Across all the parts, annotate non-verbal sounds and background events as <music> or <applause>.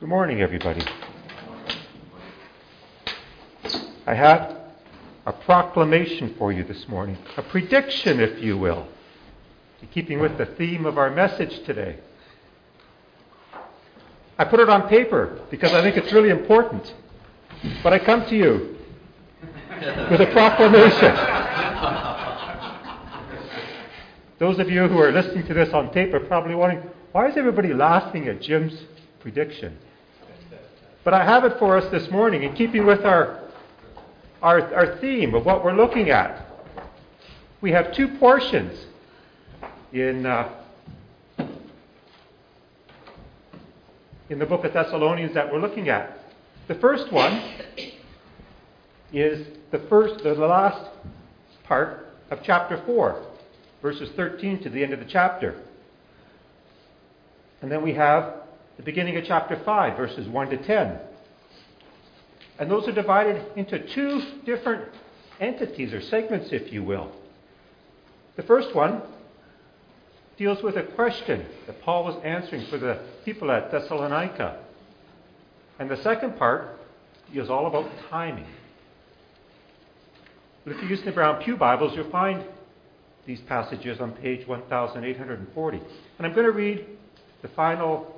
Good morning, everybody. I have a proclamation for you this morning, a prediction, if you will, in keeping with the theme of our message today. I put it on paper because I think it's really important. But I come to you with a proclamation. Those of you who are listening to this on tape are probably wondering, why is everybody laughing at Jim's prediction? But I have it for us this morning in keeping with our, our, our theme of what we're looking at. We have two portions in, uh, in the book of Thessalonians that we're looking at. The first one is the first, the last part of chapter 4, verses 13 to the end of the chapter. And then we have the beginning of chapter 5, verses 1 to 10. And those are divided into two different entities or segments, if you will. The first one deals with a question that Paul was answering for the people at Thessalonica. And the second part is all about timing. But if you use the Brown Pew Bibles, you'll find these passages on page 1840. And I'm going to read the final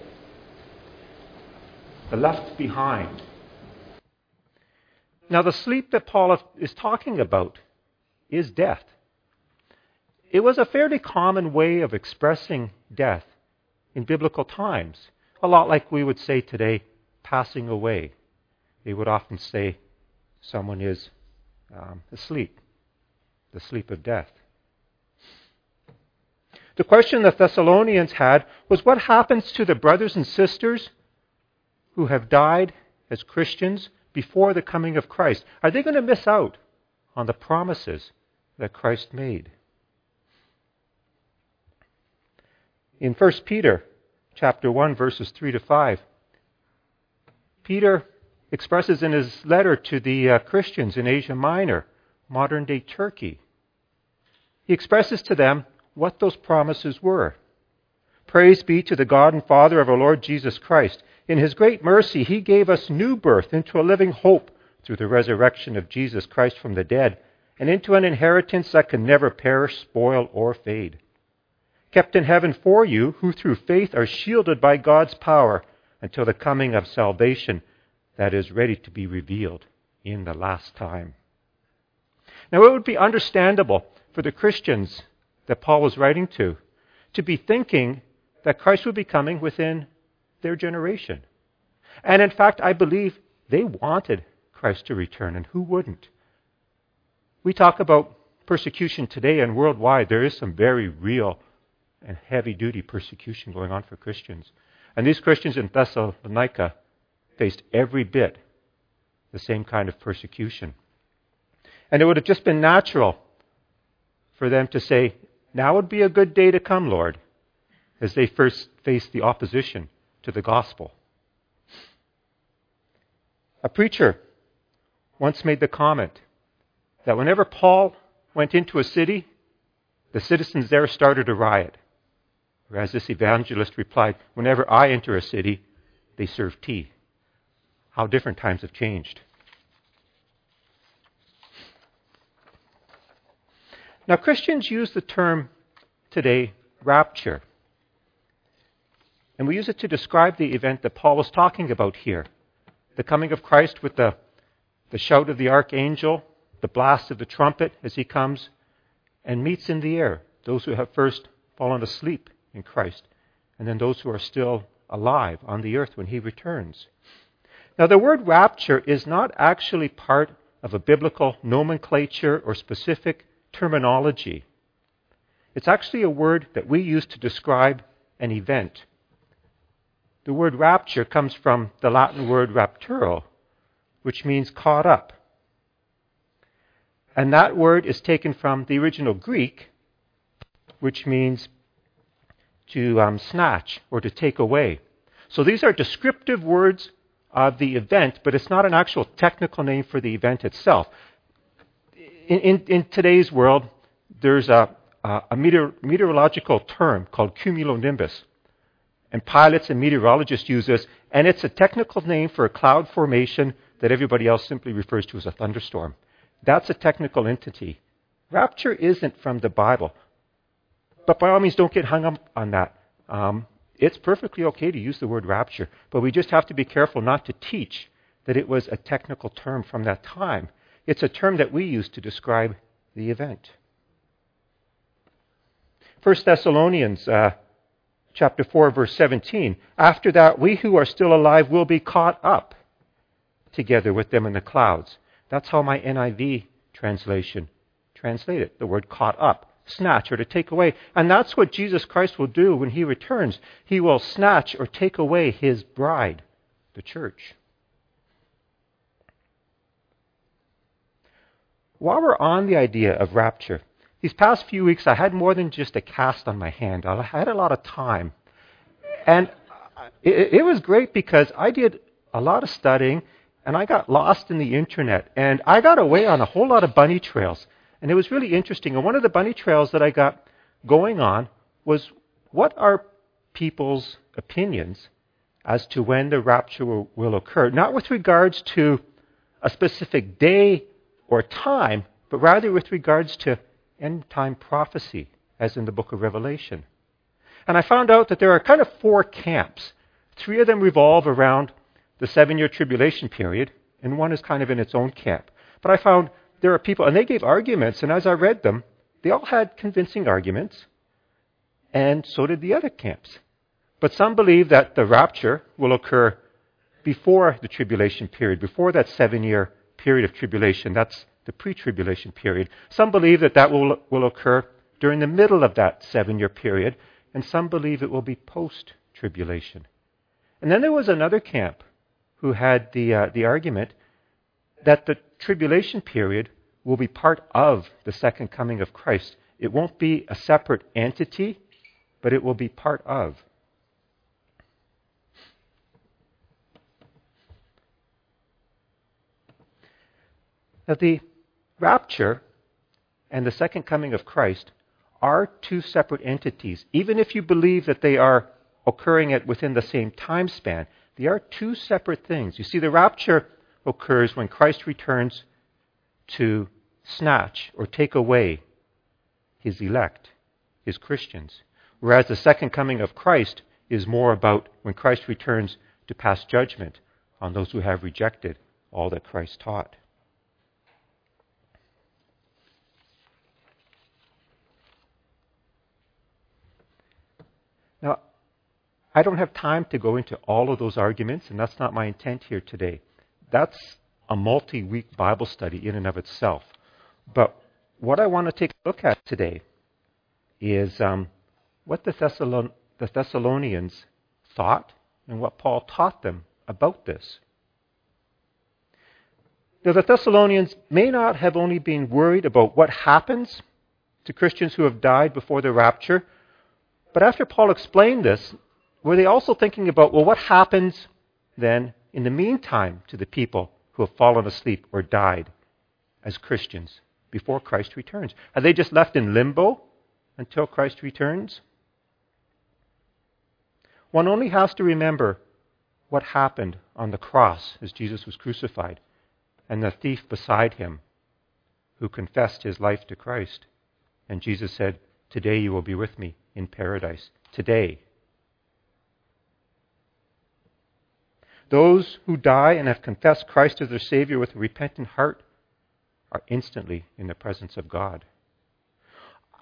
the left behind. Now, the sleep that Paul is talking about is death. It was a fairly common way of expressing death in biblical times, a lot like we would say today, passing away. They would often say someone is um, asleep, the sleep of death. The question the Thessalonians had was what happens to the brothers and sisters who have died as Christians before the coming of Christ? Are they going to miss out on the promises that Christ made? In 1 Peter chapter 1 verses 3 to 5, Peter expresses in his letter to the uh, Christians in Asia Minor, modern day Turkey, he expresses to them what those promises were. Praise be to the God and Father of our Lord Jesus Christ. In his great mercy, he gave us new birth into a living hope through the resurrection of Jesus Christ from the dead, and into an inheritance that can never perish, spoil, or fade. Kept in heaven for you, who through faith are shielded by God's power until the coming of salvation that is ready to be revealed in the last time. Now, it would be understandable for the Christians that Paul was writing to to be thinking that Christ would be coming within their generation. And in fact, I believe they wanted Christ to return, and who wouldn't? We talk about persecution today and worldwide. There is some very real and heavy duty persecution going on for Christians. And these Christians in Thessalonica faced every bit the same kind of persecution. And it would have just been natural for them to say, Now would be a good day to come, Lord as they first faced the opposition to the gospel. A preacher once made the comment that whenever Paul went into a city, the citizens there started a riot. Whereas this evangelist replied, Whenever I enter a city, they serve tea. How different times have changed. Now, Christians use the term today rapture and we use it to describe the event that Paul was talking about here the coming of Christ with the the shout of the archangel, the blast of the trumpet as he comes, and meets in the air those who have first fallen asleep in Christ, and then those who are still alive on the earth when he returns. Now, the word rapture is not actually part of a biblical nomenclature or specific terminology. It's actually a word that we use to describe an event. The word rapture comes from the Latin word rapturo, which means caught up. And that word is taken from the original Greek, which means to um, snatch or to take away. So these are descriptive words of the event, but it's not an actual technical name for the event itself. In, in, in today's world, there's a, a meteor, meteorological term called cumulonimbus. And pilots and meteorologists use this, and it's a technical name for a cloud formation that everybody else simply refers to as a thunderstorm. That's a technical entity. Rapture isn't from the Bible. But by all means, don't get hung up on that. Um, it's perfectly okay to use the word rapture, but we just have to be careful not to teach that it was a technical term from that time. It's a term that we use to describe the event. 1 Thessalonians uh, chapter 4 verse 17 after that we who are still alive will be caught up together with them in the clouds that's how my NIV translation translated the word caught up snatch or to take away. And that's what Jesus Christ will do when he returns. He will snatch or take away his bride, the church. While we're on the idea of rapture, these past few weeks I had more than just a cast on my hand. I had a lot of time. And it, it was great because I did a lot of studying and I got lost in the internet and I got away on a whole lot of bunny trails. And it was really interesting. And one of the bunny trails that I got going on was what are people's opinions as to when the rapture will, will occur? Not with regards to a specific day or time, but rather with regards to end time prophecy, as in the book of Revelation. And I found out that there are kind of four camps. Three of them revolve around the seven year tribulation period, and one is kind of in its own camp. But I found there are people, and they gave arguments, and as I read them, they all had convincing arguments, and so did the other camps. But some believe that the rapture will occur before the tribulation period, before that seven year period of tribulation. That's the pre tribulation period. Some believe that that will, will occur during the middle of that seven year period, and some believe it will be post tribulation. And then there was another camp who had the, uh, the argument that the tribulation period will be part of the second coming of Christ. It won't be a separate entity, but it will be part of. Now, the rapture and the second coming of Christ are two separate entities. Even if you believe that they are occurring at within the same time span, they are two separate things. You see, the rapture occurs when Christ returns to snatch or take away his elect, his Christians. Whereas the second coming of Christ is more about when Christ returns to pass judgment on those who have rejected all that Christ taught. Now, I don't have time to go into all of those arguments, and that's not my intent here today. That's a multi week Bible study in and of itself. But what I want to take a look at today is um, what the, Thessalon- the Thessalonians thought and what Paul taught them about this. Now, the Thessalonians may not have only been worried about what happens to Christians who have died before the rapture, but after Paul explained this, were they also thinking about, well, what happens then in the meantime to the people who have fallen asleep or died as Christians before Christ returns? Are they just left in limbo until Christ returns? One only has to remember what happened on the cross as Jesus was crucified and the thief beside him who confessed his life to Christ. And Jesus said, Today you will be with me in paradise. Today. Those who die and have confessed Christ as their Savior with a repentant heart are instantly in the presence of God.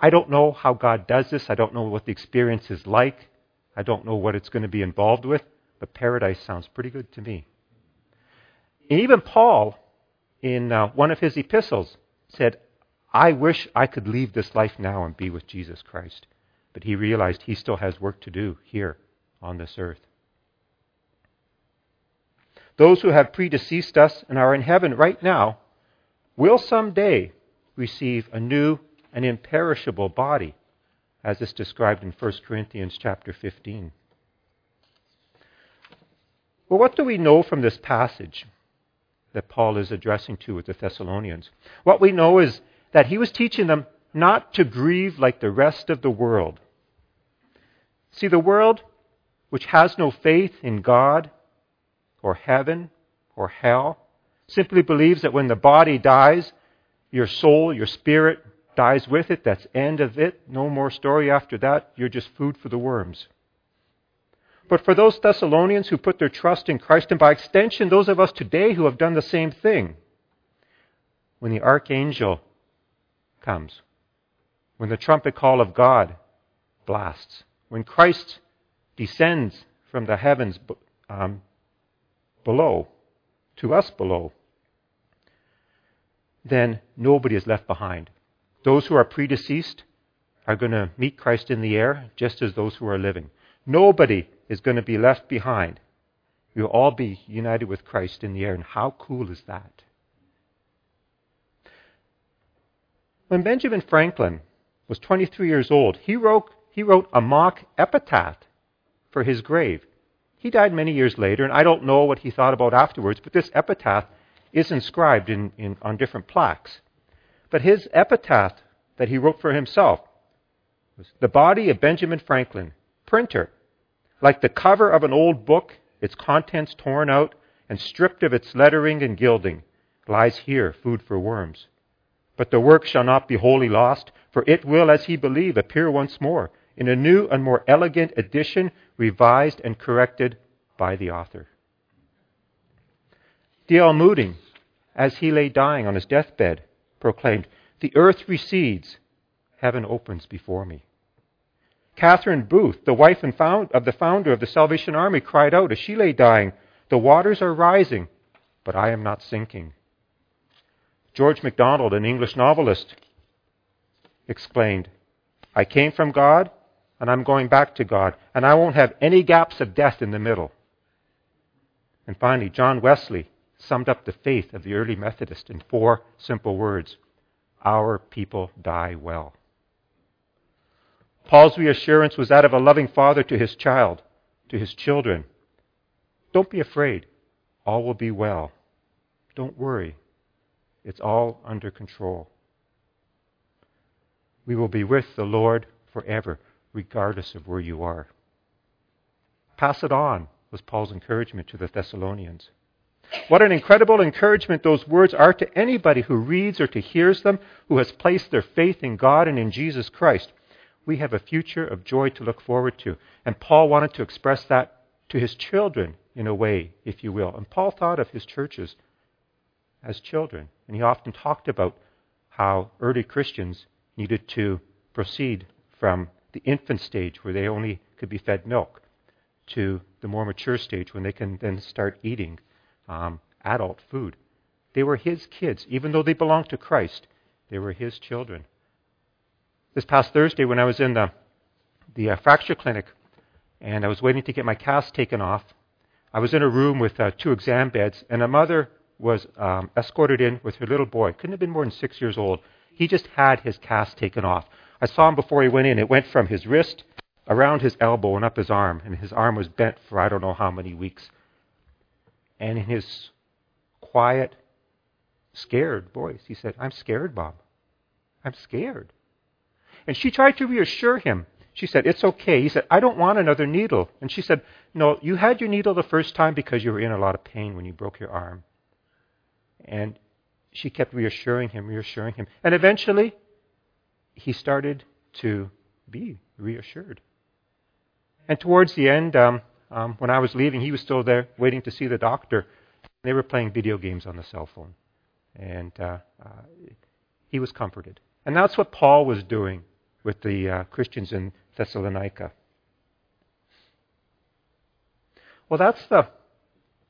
I don't know how God does this. I don't know what the experience is like. I don't know what it's going to be involved with, but paradise sounds pretty good to me. Even Paul, in uh, one of his epistles, said, I wish I could leave this life now and be with Jesus Christ. But he realized he still has work to do here on this earth. Those who have predeceased us and are in heaven right now will someday receive a new and imperishable body, as is described in 1 Corinthians chapter 15. Well, what do we know from this passage that Paul is addressing to with the Thessalonians? What we know is that he was teaching them not to grieve like the rest of the world. See, the world, which has no faith in God or heaven or hell, simply believes that when the body dies, your soul, your spirit dies with it. That's end of it. No more story after that. You're just food for the worms. But for those Thessalonians who put their trust in Christ, and by extension, those of us today who have done the same thing, when the archangel comes, when the trumpet call of God blasts, when Christ descends from the heavens um, below to us below, then nobody is left behind. Those who are predeceased are going to meet Christ in the air just as those who are living. Nobody is going to be left behind. We'll all be united with Christ in the air. And how cool is that? When Benjamin Franklin was 23 years old, he wrote, he wrote a mock epitaph for his grave. He died many years later, and I don't know what he thought about afterwards, but this epitaph is inscribed in, in, on different plaques. But his epitaph that he wrote for himself was The body of Benjamin Franklin, printer, like the cover of an old book, its contents torn out and stripped of its lettering and gilding, lies here, food for worms. But the work shall not be wholly lost, for it will, as he believed, appear once more in a new and more elegant edition, revised and corrected by the author. D.L. Moody, as he lay dying on his deathbed, proclaimed, The earth recedes, heaven opens before me. Catherine Booth, the wife and found, of the founder of the Salvation Army, cried out as she lay dying, The waters are rising, but I am not sinking. George MacDonald, an English novelist, explained, I came from God, and I'm going back to God, and I won't have any gaps of death in the middle. And finally, John Wesley summed up the faith of the early Methodist in four simple words Our people die well. Paul's reassurance was that of a loving father to his child, to his children. Don't be afraid. All will be well. Don't worry. It's all under control. We will be with the Lord forever, regardless of where you are. Pass it on, was Paul's encouragement to the Thessalonians. What an incredible encouragement those words are to anybody who reads or to hears them, who has placed their faith in God and in Jesus Christ. We have a future of joy to look forward to. And Paul wanted to express that to his children in a way, if you will. And Paul thought of his churches as children. And he often talked about how early Christians needed to proceed from the infant stage where they only could be fed milk to the more mature stage when they can then start eating um, adult food. They were his kids. Even though they belonged to Christ, they were his children. This past Thursday, when I was in the, the uh, fracture clinic and I was waiting to get my cast taken off, I was in a room with uh, two exam beds, and a mother was um, escorted in with her little boy. Couldn't have been more than six years old. He just had his cast taken off. I saw him before he went in. It went from his wrist around his elbow and up his arm, and his arm was bent for I don't know how many weeks. And in his quiet, scared voice, he said, I'm scared, Bob. I'm scared. And she tried to reassure him. She said, It's okay. He said, I don't want another needle. And she said, No, you had your needle the first time because you were in a lot of pain when you broke your arm. And she kept reassuring him, reassuring him. And eventually, he started to be reassured. And towards the end, um, um, when I was leaving, he was still there waiting to see the doctor. They were playing video games on the cell phone. And uh, uh, he was comforted. And that's what Paul was doing with the uh, Christians in Thessalonica. Well, that's the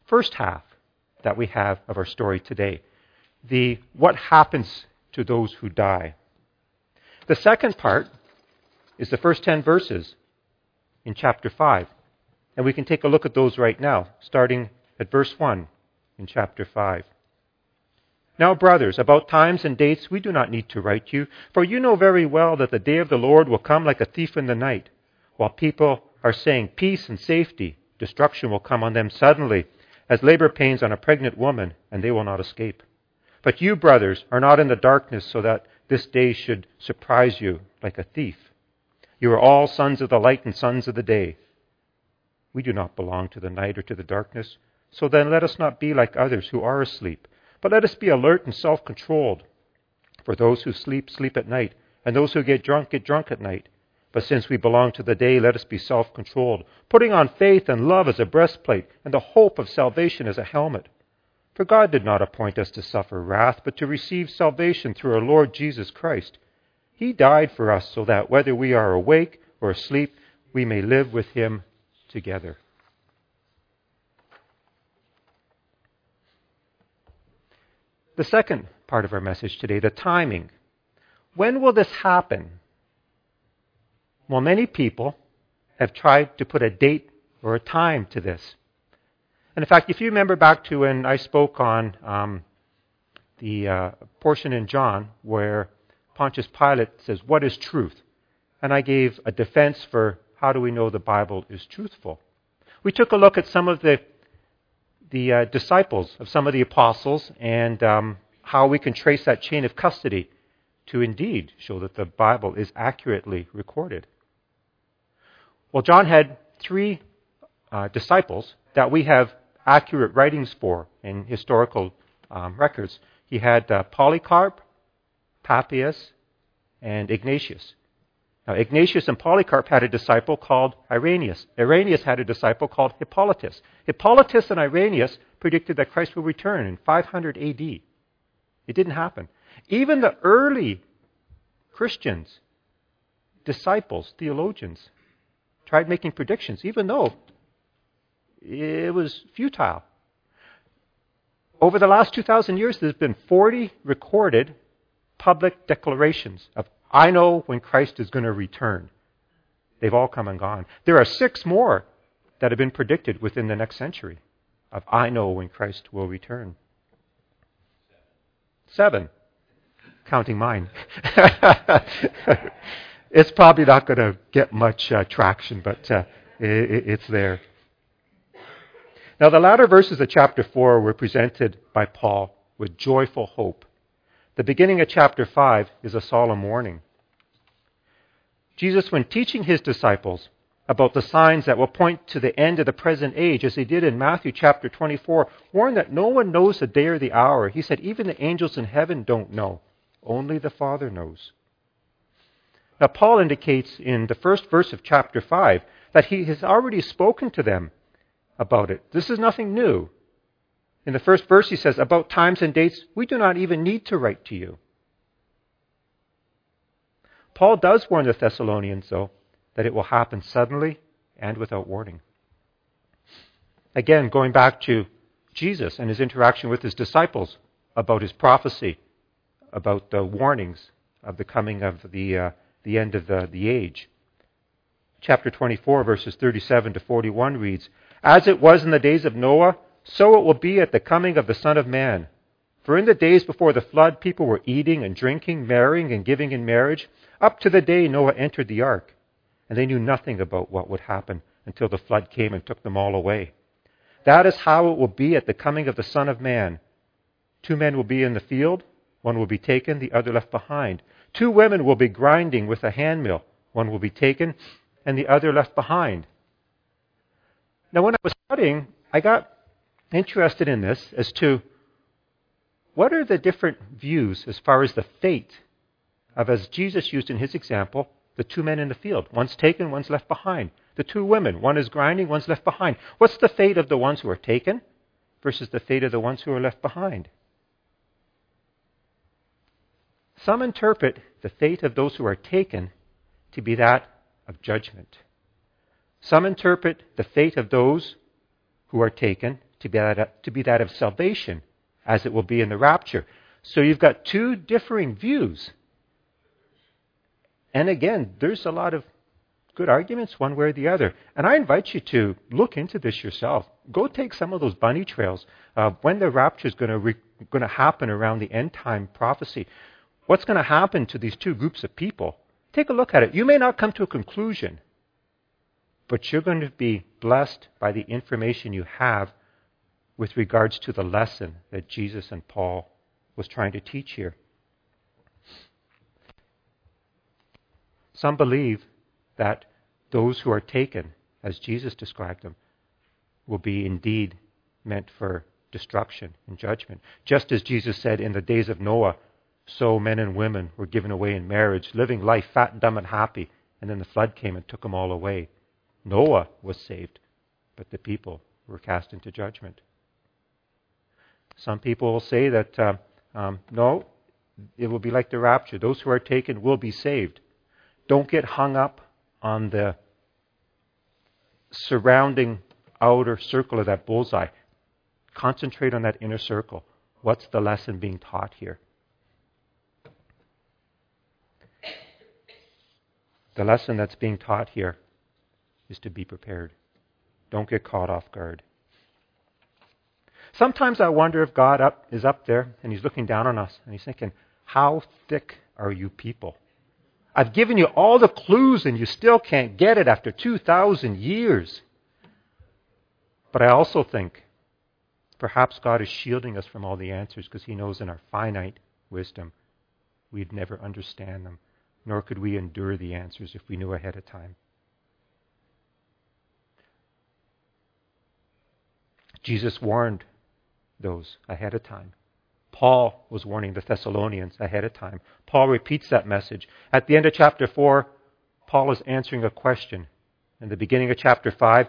first half that we have of our story today. The what happens to those who die. The second part is the first 10 verses in chapter 5. And we can take a look at those right now, starting at verse 1 in chapter 5. Now, brothers, about times and dates we do not need to write you, for you know very well that the day of the Lord will come like a thief in the night. While people are saying peace and safety, destruction will come on them suddenly, as labor pains on a pregnant woman, and they will not escape. But you, brothers, are not in the darkness so that this day should surprise you like a thief. You are all sons of the light and sons of the day. We do not belong to the night or to the darkness. So then let us not be like others who are asleep, but let us be alert and self controlled. For those who sleep, sleep at night, and those who get drunk, get drunk at night. But since we belong to the day, let us be self controlled, putting on faith and love as a breastplate, and the hope of salvation as a helmet. For God did not appoint us to suffer wrath, but to receive salvation through our Lord Jesus Christ. He died for us so that whether we are awake or asleep, we may live with him together. The second part of our message today, the timing. When will this happen? Well, many people have tried to put a date or a time to this. And in fact, if you remember back to when I spoke on um, the uh, portion in John where Pontius Pilate says, What is truth? And I gave a defense for how do we know the Bible is truthful. We took a look at some of the, the uh, disciples of some of the apostles and um, how we can trace that chain of custody to indeed show that the Bible is accurately recorded. Well, John had three uh, disciples that we have accurate writings for in historical um, records. He had uh, Polycarp, Papias, and Ignatius. Now, Ignatius and Polycarp had a disciple called Irenaeus. Irenaeus had a disciple called Hippolytus. Hippolytus and Irenaeus predicted that Christ will return in 500 AD. It didn't happen. Even the early Christians, disciples, theologians, tried making predictions, even though it was futile. Over the last 2,000 years, there's been 40 recorded public declarations of, I know when Christ is going to return. They've all come and gone. There are six more that have been predicted within the next century of, I know when Christ will return. Seven. Counting mine. <laughs> it's probably not going to get much uh, traction, but uh, it, it's there. Now, the latter verses of chapter 4 were presented by Paul with joyful hope. The beginning of chapter 5 is a solemn warning. Jesus, when teaching his disciples about the signs that will point to the end of the present age, as he did in Matthew chapter 24, warned that no one knows the day or the hour. He said, even the angels in heaven don't know. Only the Father knows. Now, Paul indicates in the first verse of chapter 5 that he has already spoken to them about it. This is nothing new. In the first verse, he says, About times and dates, we do not even need to write to you. Paul does warn the Thessalonians, though, that it will happen suddenly and without warning. Again, going back to Jesus and his interaction with his disciples about his prophecy, about the warnings of the coming of the, uh, the end of the, the age. Chapter 24, verses 37 to 41 reads, as it was in the days of Noah, so it will be at the coming of the Son of Man. For in the days before the flood, people were eating and drinking, marrying and giving in marriage, up to the day Noah entered the ark. And they knew nothing about what would happen until the flood came and took them all away. That is how it will be at the coming of the Son of Man. Two men will be in the field, one will be taken, the other left behind. Two women will be grinding with a handmill, one will be taken, and the other left behind. Now, when I was studying, I got interested in this as to what are the different views as far as the fate of, as Jesus used in his example, the two men in the field. One's taken, one's left behind. The two women, one is grinding, one's left behind. What's the fate of the ones who are taken versus the fate of the ones who are left behind? Some interpret the fate of those who are taken to be that of judgment. Some interpret the fate of those who are taken to be that of, to be that of salvation, as it will be in the rapture. So you've got two differing views. And again, there's a lot of good arguments one way or the other. And I invite you to look into this yourself. Go take some of those bunny trails. of when the rapture is going to re- going to happen around the end time prophecy, what's going to happen to these two groups of people? Take a look at it. You may not come to a conclusion, but you're going to be blessed by the information you have with regards to the lesson that Jesus and Paul was trying to teach here. Some believe that those who are taken, as Jesus described them, will be indeed meant for destruction and judgment. Just as Jesus said in the days of Noah, so men and women were given away in marriage, living life fat, dumb, and happy, and then the flood came and took them all away. Noah was saved, but the people were cast into judgment. Some people will say that, uh, um, no, it will be like the rapture. Those who are taken will be saved. Don't get hung up on the surrounding outer circle of that bullseye. Concentrate on that inner circle. What's the lesson being taught here? The lesson that's being taught here is to be prepared. Don't get caught off guard. Sometimes I wonder if God up, is up there and He's looking down on us and He's thinking, How thick are you people? I've given you all the clues and you still can't get it after 2,000 years. But I also think perhaps God is shielding us from all the answers because He knows in our finite wisdom we'd never understand them, nor could we endure the answers if we knew ahead of time. Jesus warned those ahead of time. Paul was warning the Thessalonians ahead of time. Paul repeats that message. At the end of chapter 4, Paul is answering a question. In the beginning of chapter 5,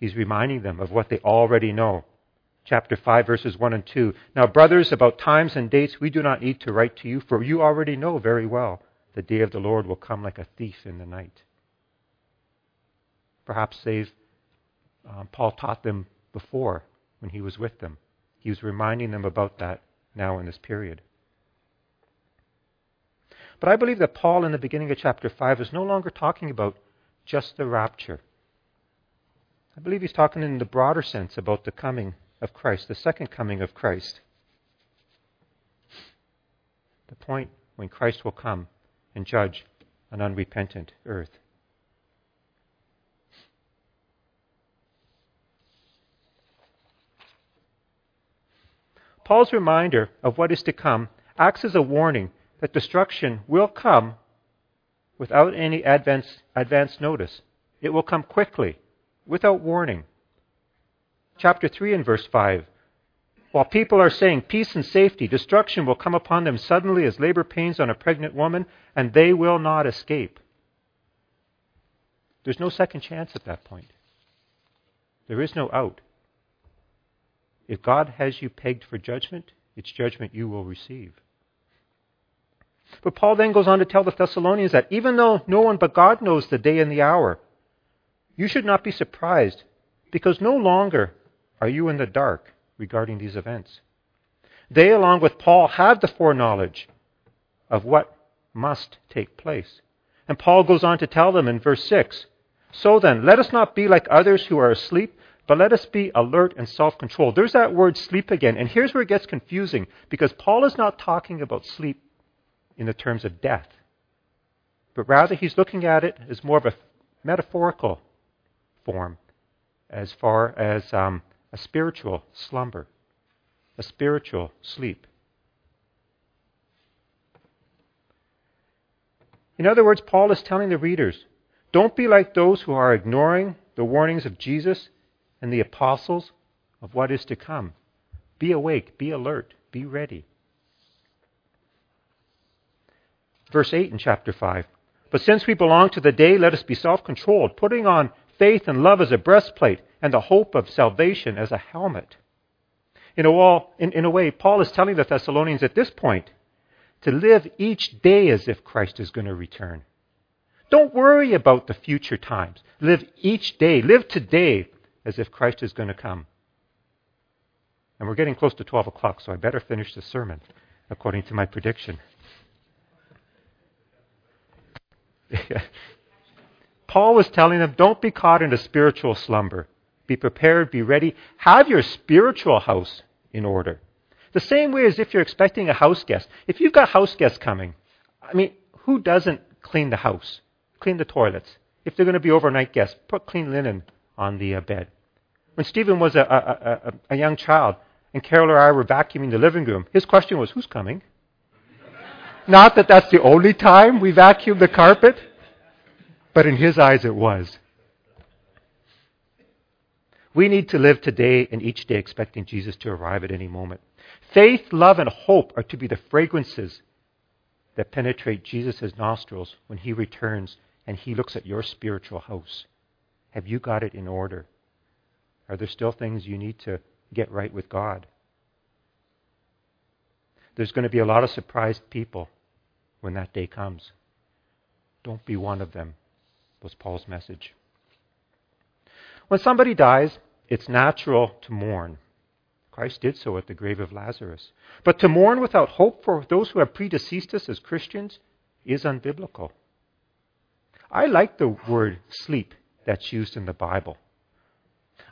he's reminding them of what they already know. Chapter 5, verses 1 and 2. Now, brothers, about times and dates we do not need to write to you, for you already know very well the day of the Lord will come like a thief in the night. Perhaps they've, um, Paul taught them before when he was with them. He was reminding them about that now in this period. But I believe that Paul, in the beginning of chapter 5, is no longer talking about just the rapture. I believe he's talking in the broader sense about the coming of Christ, the second coming of Christ. The point when Christ will come and judge an unrepentant earth. Paul's reminder of what is to come acts as a warning that destruction will come without any advance, advance notice. It will come quickly, without warning. Chapter 3 and verse 5. While people are saying peace and safety, destruction will come upon them suddenly as labor pains on a pregnant woman, and they will not escape. There's no second chance at that point. There is no out. If God has you pegged for judgment, it's judgment you will receive. But Paul then goes on to tell the Thessalonians that even though no one but God knows the day and the hour, you should not be surprised because no longer are you in the dark regarding these events. They, along with Paul, have the foreknowledge of what must take place. And Paul goes on to tell them in verse 6 So then, let us not be like others who are asleep but let us be alert and self controlled. There's that word sleep again. And here's where it gets confusing because Paul is not talking about sleep in the terms of death, but rather he's looking at it as more of a metaphorical form as far as um, a spiritual slumber, a spiritual sleep. In other words, Paul is telling the readers don't be like those who are ignoring the warnings of Jesus and the apostles of what is to come. Be awake, be alert, be ready. Verse 8 in chapter 5. But since we belong to the day, let us be self controlled, putting on faith and love as a breastplate, and the hope of salvation as a helmet. In a, wall, in, in a way, Paul is telling the Thessalonians at this point to live each day as if Christ is going to return. Don't worry about the future times. Live each day, live today as if Christ is going to come. And we're getting close to 12 o'clock, so I better finish the sermon according to my prediction. <laughs> Paul was telling them, don't be caught in a spiritual slumber. Be prepared, be ready. Have your spiritual house in order. The same way as if you're expecting a house guest. If you've got house guests coming, I mean, who doesn't clean the house? Clean the toilets. If they're going to be overnight guests, put clean linen on the uh, bed. When Stephen was a, a, a, a young child and Carol or I were vacuuming the living room, his question was, Who's coming? <laughs> Not that that's the only time we vacuum the carpet, but in his eyes it was. We need to live today and each day expecting Jesus to arrive at any moment. Faith, love, and hope are to be the fragrances that penetrate Jesus' nostrils when he returns and he looks at your spiritual house. Have you got it in order? Are there still things you need to get right with God? There's going to be a lot of surprised people when that day comes. Don't be one of them, was Paul's message. When somebody dies, it's natural to mourn. Christ did so at the grave of Lazarus. But to mourn without hope for those who have predeceased us as Christians is unbiblical. I like the word sleep that's used in the Bible.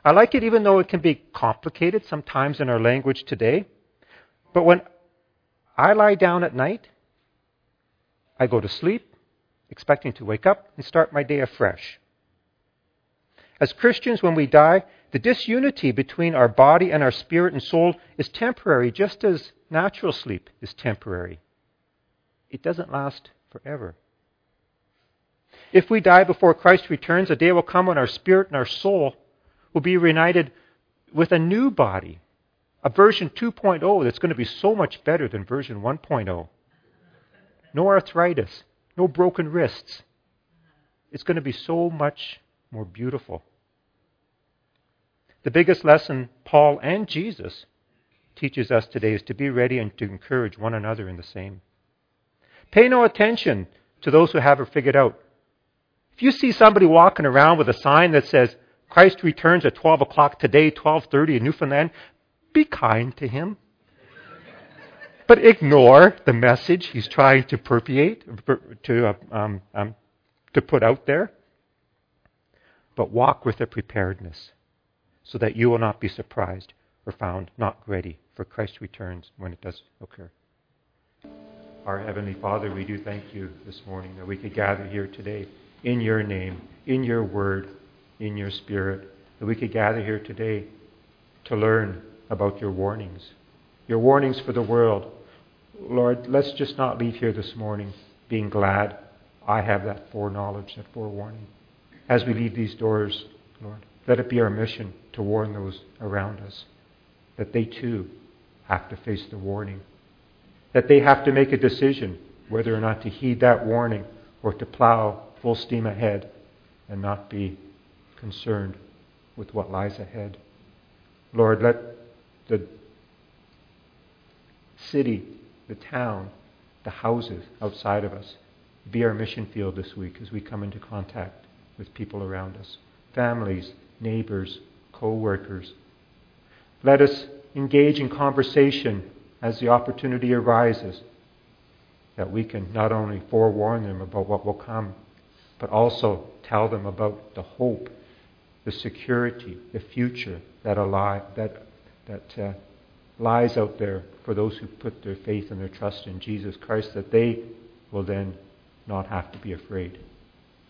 I like it even though it can be complicated sometimes in our language today. But when I lie down at night, I go to sleep, expecting to wake up and start my day afresh. As Christians, when we die, the disunity between our body and our spirit and soul is temporary, just as natural sleep is temporary. It doesn't last forever. If we die before Christ returns, a day will come when our spirit and our soul will be reunited with a new body, a version 2.0 that's going to be so much better than version 1.0. No arthritis, no broken wrists. It's going to be so much more beautiful. The biggest lesson Paul and Jesus teaches us today is to be ready and to encourage one another in the same. Pay no attention to those who have it figured out. If you see somebody walking around with a sign that says, Christ returns at 12 o'clock today, 12.30 in Newfoundland, be kind to him. but ignore the message he's trying to perpetuate, to, uh, um, um, to put out there. But walk with a preparedness so that you will not be surprised or found not ready for Christ returns when it does occur. Our Heavenly Father, we do thank you this morning that we could gather here today in your name, in your word, in your spirit, that we could gather here today to learn about your warnings, your warnings for the world. Lord, let's just not leave here this morning being glad I have that foreknowledge, that forewarning. As we leave these doors, Lord, let it be our mission to warn those around us that they too have to face the warning, that they have to make a decision whether or not to heed that warning or to plow full steam ahead and not be concerned with what lies ahead. Lord, let the city, the town, the houses outside of us be our mission field this week as we come into contact with people around us families, neighbors, co workers. Let us engage in conversation as the opportunity arises, that we can not only forewarn them about what will come, but also tell them about the hope, the security, the future that, that, that uh, lies out there for those who put their faith and their trust in Jesus Christ, that they will then not have to be afraid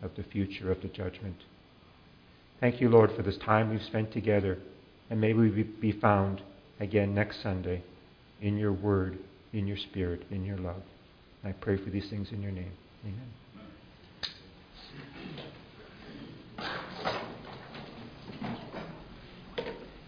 of the future of the judgment. Thank you, Lord, for this time we've spent together, and may we be found again next Sunday in your word, in your spirit, in your love. I pray for these things in your name. Amen.